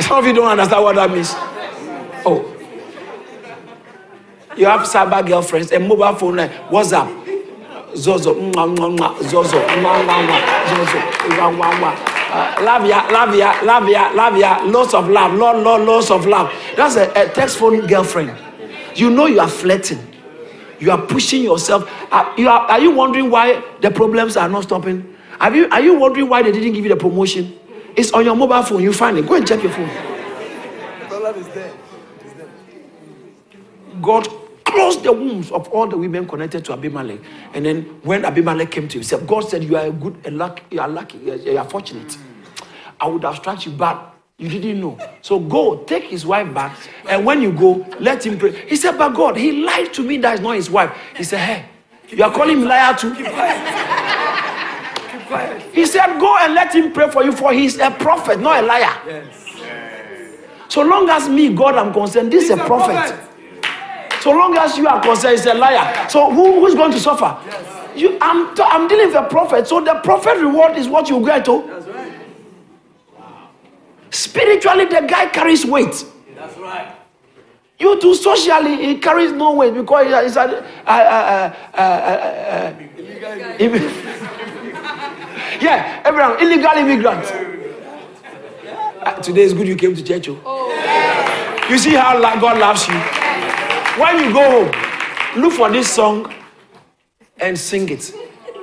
Some of you don't understand what that means. Oh. You have cyber girlfriends, a mobile phone like WhatsApp. Zozo, mwah, mwah, Zozo, mwah, mwah, Zozo, mwah, mwah. Uh, love ya, love ya, love ya, love ya, lots of love, lot, lot, lots of love. That's a, a text phone girlfriend. You know you are flirting. You are pushing yourself. Are you, are, are you wondering why the problems are not stopping? Are you, are you wondering why they didn't give you the promotion? It's on your mobile phone. You find it. Go and check your phone. God closed the wombs of all the women connected to Abimelech. And then when Abimelech came to himself, God said, You are a good, a lucky, you are lucky, you are fortunate. I would have struck you, but you didn't know. So go, take his wife back, and when you go, let him pray. He said, But God, he lied to me that is not his wife. He said, Hey, you are calling me liar too? He said, Go and let him pray for you, for he's a prophet, not a liar. Yes. So long as me, God, I'm concerned, this is a a prophet. prophet. So long as you are concerned, he's a liar. So who, who's going to suffer? You, I'm, t- I'm dealing with a prophet. So the prophet reward is what you get to. That's right. Spiritually, the guy carries weight. That's right. You too, socially, he carries no weight because he's a. Uh, uh, uh, uh, uh, Illegal. immi- yeah, everyone, illegal immigrant. Uh, today is good you came to church. Oh. You see how God loves you. When you go home, look for this song and sing it.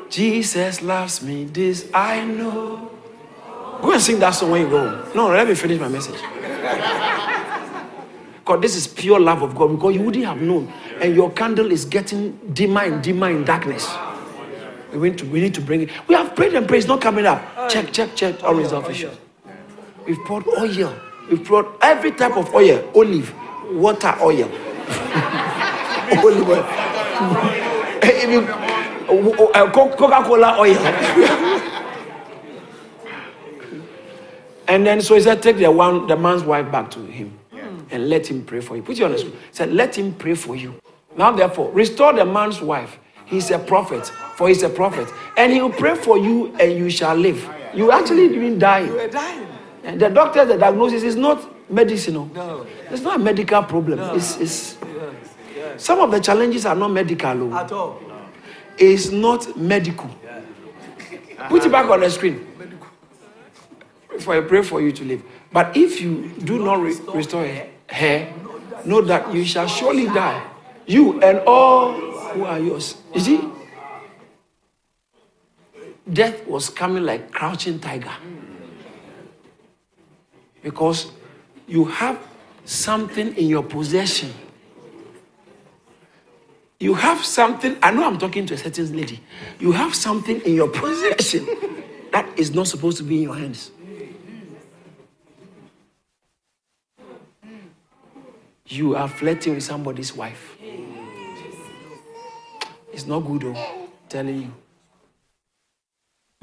Jesus loves me, this I know. Go and sing that song when you go home. No, let me finish my message. <laughs> Because this is pure love of God, because you wouldn't have known. And your candle is getting dimmer and dimmer in darkness. We need to, we need to bring it. We have prayed and prayed, it's not coming up. Check, check, check, all results official. We've poured oil. We've poured every type of oil olive, water oil, <laughs> olive oil. <laughs> Uh, Coca Cola oil. <laughs> and then so he said, Take the one the man's wife back to him and let him pray for you. Put you on the screen. He said, Let him pray for you. Now, therefore, restore the man's wife. He's a prophet, for he's a prophet. And he will pray for you and you shall live. You actually didn't die. You were dying. And the doctor, the diagnosis is not medicinal. No. It's not a medical problem. It's, it's, some of the challenges are not medical. At all. It's not medical. Put it back on the screen. For I pray for you to live. But if you do not re- restore hair, know that you shall surely die. You and all who are yours. You see? Death was coming like crouching tiger. Because you have something in your possession. You have something, I know I'm talking to a certain lady. You have something in your possession that is not supposed to be in your hands. You are flirting with somebody's wife. It's not good, though. Telling you.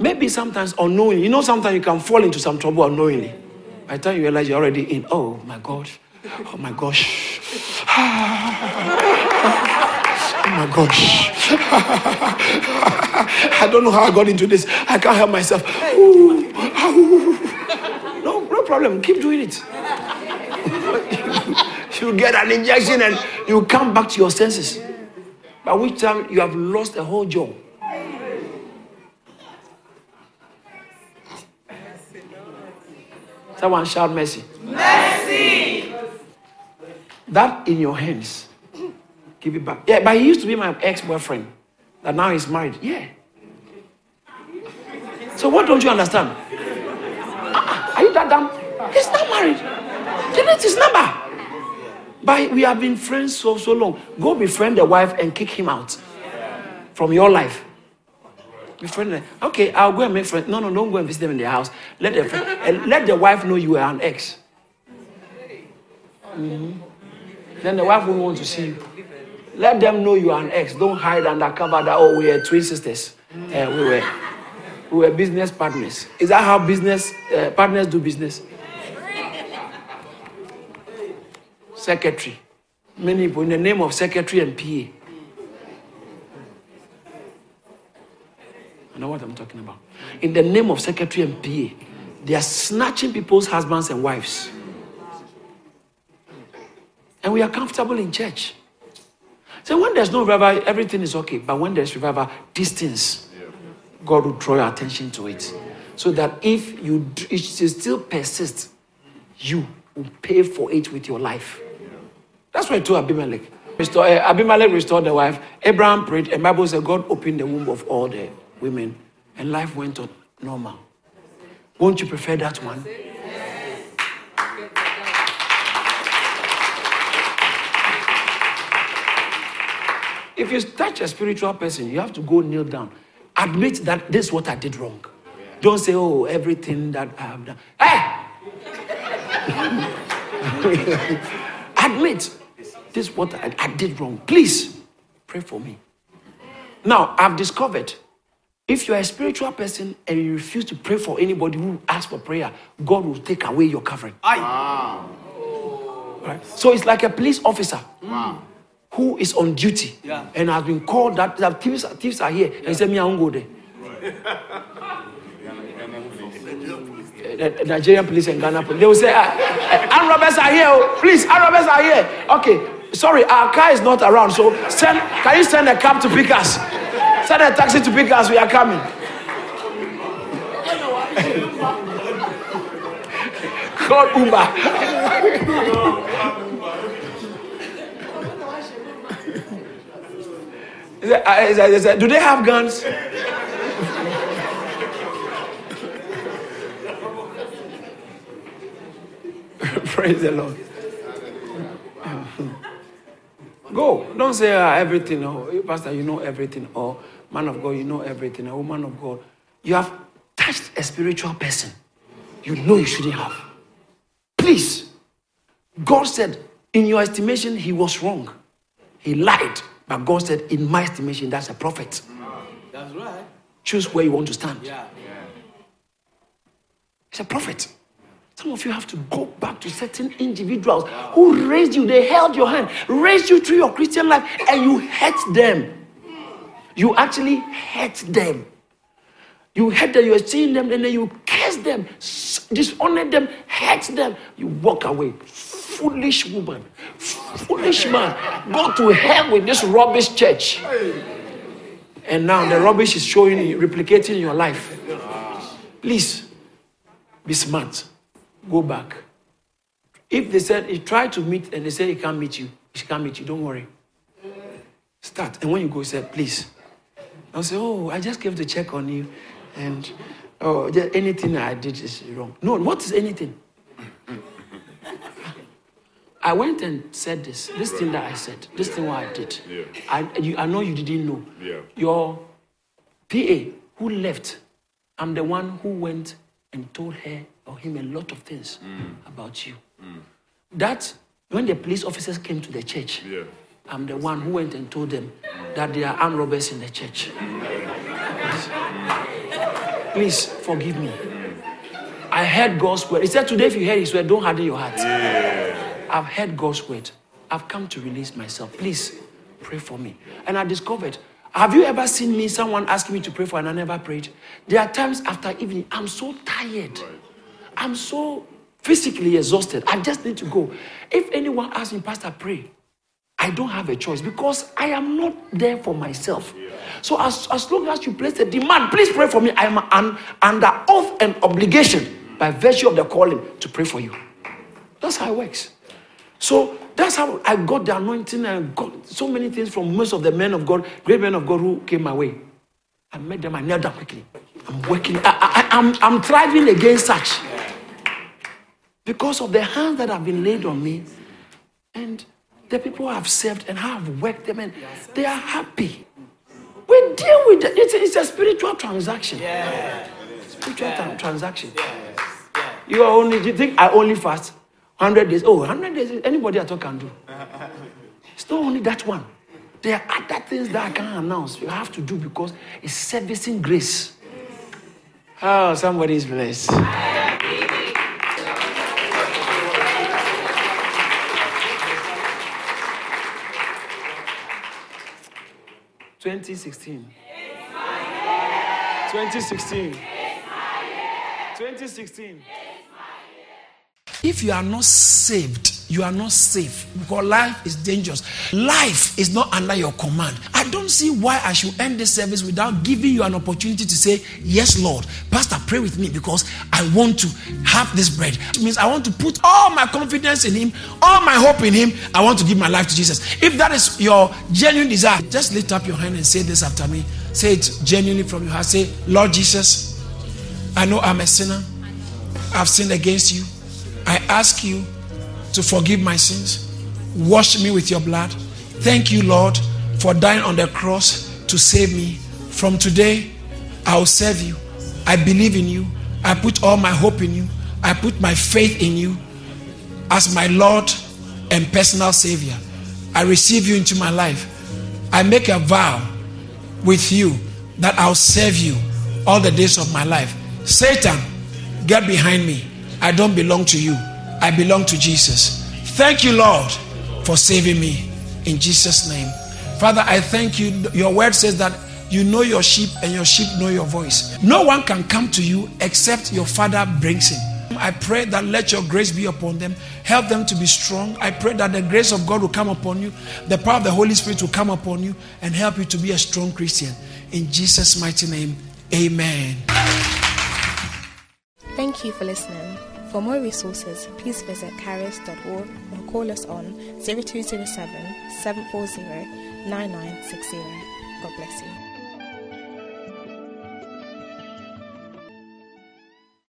Maybe sometimes unknowingly. You know, sometimes you can fall into some trouble unknowingly. By the time you realize you're already in, oh my gosh, oh my gosh. Oh my gosh. <laughs> I don't know how I got into this. I can't help myself. Ooh. No, no problem. Keep doing it. <laughs> you get an injection and you come back to your senses. By which time you have lost the whole job. Someone shout mercy. Mercy. That in your hands. <clears throat> Give it back. Yeah, but he used to be my ex-boyfriend. And now he's married. Yeah. So what don't you understand? Ah, Are you that dumb? He's not married. Delete his number. But we have been friends so so long. Go befriend the wife and kick him out from your life. Befriend them. Okay, I'll go and make friends. No, no, don't go and visit them in their house. Let the friend, and let the wife know you are an ex. Mhm. Then the wife won't want to see you. Let them know you are an ex. Don't hide under cover that oh we are twin sisters. Uh, we were we were business partners. Is that how business uh, partners do business? Secretary. Many people in the name of secretary and PA. I know what I'm talking about. In the name of secretary and PA, they are snatching people's husbands and wives. And we are comfortable in church. So when there's no revival, everything is okay. But when there's revival, things, God will draw your attention to it. So that if you still persist, you will pay for it with your life. That's why to Abimelech. Restore, uh, Abimelech restored the wife. Abraham prayed, and Bible said God opened the womb of all the women, and life went on normal. Won't you prefer that one? If you touch a spiritual person, you have to go kneel down. Admit that this is what I did wrong. Don't say, oh, everything that I have done. Hey! <laughs> Admit this is what I, I did wrong. Please pray for me. Now, I've discovered if you're a spiritual person and you refuse to pray for anybody who asks for prayer, God will take away your covering. Right? So it's like a police officer who is on duty Yeah. and has been called that, that thieves, thieves are here and he said, Me, I won't go there. the Nigerian police and Ghana police. They will say, ah, robbers are here. oh. Please, armed robbers are here. Okay, sorry, our car is not around. So send, can you send a cab to pick us? Send a taxi to pick us. We are coming. Call Uber. Uh, Do they have guns? <laughs> Praise the Lord. Go. Don't say uh, everything. Oh, Pastor, you know everything. Or man of God, you know everything. A woman of God, you have touched a spiritual person. You know you shouldn't have. Please. God said, in your estimation, he was wrong. He lied. But God said, in my estimation, that's a prophet. That's right. Choose where you want to stand. Yeah. He's a prophet. Some of you have to go back to certain individuals who raised you, they held your hand, raised you through your Christian life, and you hurt them. You actually hurt them. You hate them, you are seeing them, and then you curse them, dishonor them, hurt them. You walk away. Foolish woman, foolish man. Go to hell with this rubbish church. And now the rubbish is showing, replicating in your life. Please be smart. Go back. If they said he tried to meet and they said he can't meet you, he can't meet you, don't worry. Start. And when you go, say, please. I'll say, oh, I just came to check on you. And oh, anything I did is wrong. No, what is anything? I went and said this, this thing that I said, this thing what I did. Yeah. I, you, I know you didn't know. Yeah. Your PA who left, I'm the one who went and told her or him a lot of things mm. about you. Mm. That when the police officers came to the church, Yeah. I'm the one who went and told them that there are armed robbers in the church. Please forgive me. I heard God's word. He said, Today, if you hear His word, don't harden your heart. I've heard God's word. I've come to release myself. Please pray for me. And I discovered have you ever seen me, someone asking me to pray for, and I never prayed? There are times after evening, I'm so tired. I'm so physically exhausted. I just need to go. If anyone asks me, Pastor, pray, I don't have a choice because I am not there for myself. So as, as long as you place a demand, please pray for me. I am un, under oath and obligation by virtue of the calling to pray for you. That's how it works. So that's how I got the anointing and got so many things from most of the men of God, great men of God who came my way. I met them, I knelt down quickly. I'm working, I, I, I'm, I'm thriving against such. Because of the hands that have been laid on me and the people I've served and how I've worked them and they are happy. We deal with it. It's a, it's a spiritual transaction. Spiritual tra- transaction. You are only, you think I only fast 100 days? Oh, 100 days, anybody at all can do. <laughs> It's not only that one. There are other things that I can't announce. You have to do because it's servicing grace. Oh, somebody is blessed. Twenty sixteen. Twenty sixteen. Twenty sixteen. If you are not saved, you are not safe because life is dangerous. Life is not under your command. I don't see why I should end this service without giving you an opportunity to say, Yes, Lord. Pastor, pray with me because I want to have this bread. It means I want to put all my confidence in Him, all my hope in Him. I want to give my life to Jesus. If that is your genuine desire, just lift up your hand and say this after me. Say it genuinely from your heart. Say, Lord Jesus, I know I'm a sinner. I've sinned against you. I ask you to forgive my sins. Wash me with your blood. Thank you, Lord, for dying on the cross to save me. From today, I will serve you. I believe in you. I put all my hope in you. I put my faith in you as my Lord and personal Savior. I receive you into my life. I make a vow with you that I'll serve you all the days of my life. Satan, get behind me. I don't belong to you. I belong to Jesus. Thank you, Lord, for saving me. In Jesus' name. Father, I thank you. Your word says that you know your sheep and your sheep know your voice. No one can come to you except your Father brings him. I pray that let your grace be upon them. Help them to be strong. I pray that the grace of God will come upon you. The power of the Holy Spirit will come upon you and help you to be a strong Christian. In Jesus' mighty name, amen. Thank you for listening. For more resources, please visit charis.org or call us on 0207 740 9960. God bless you.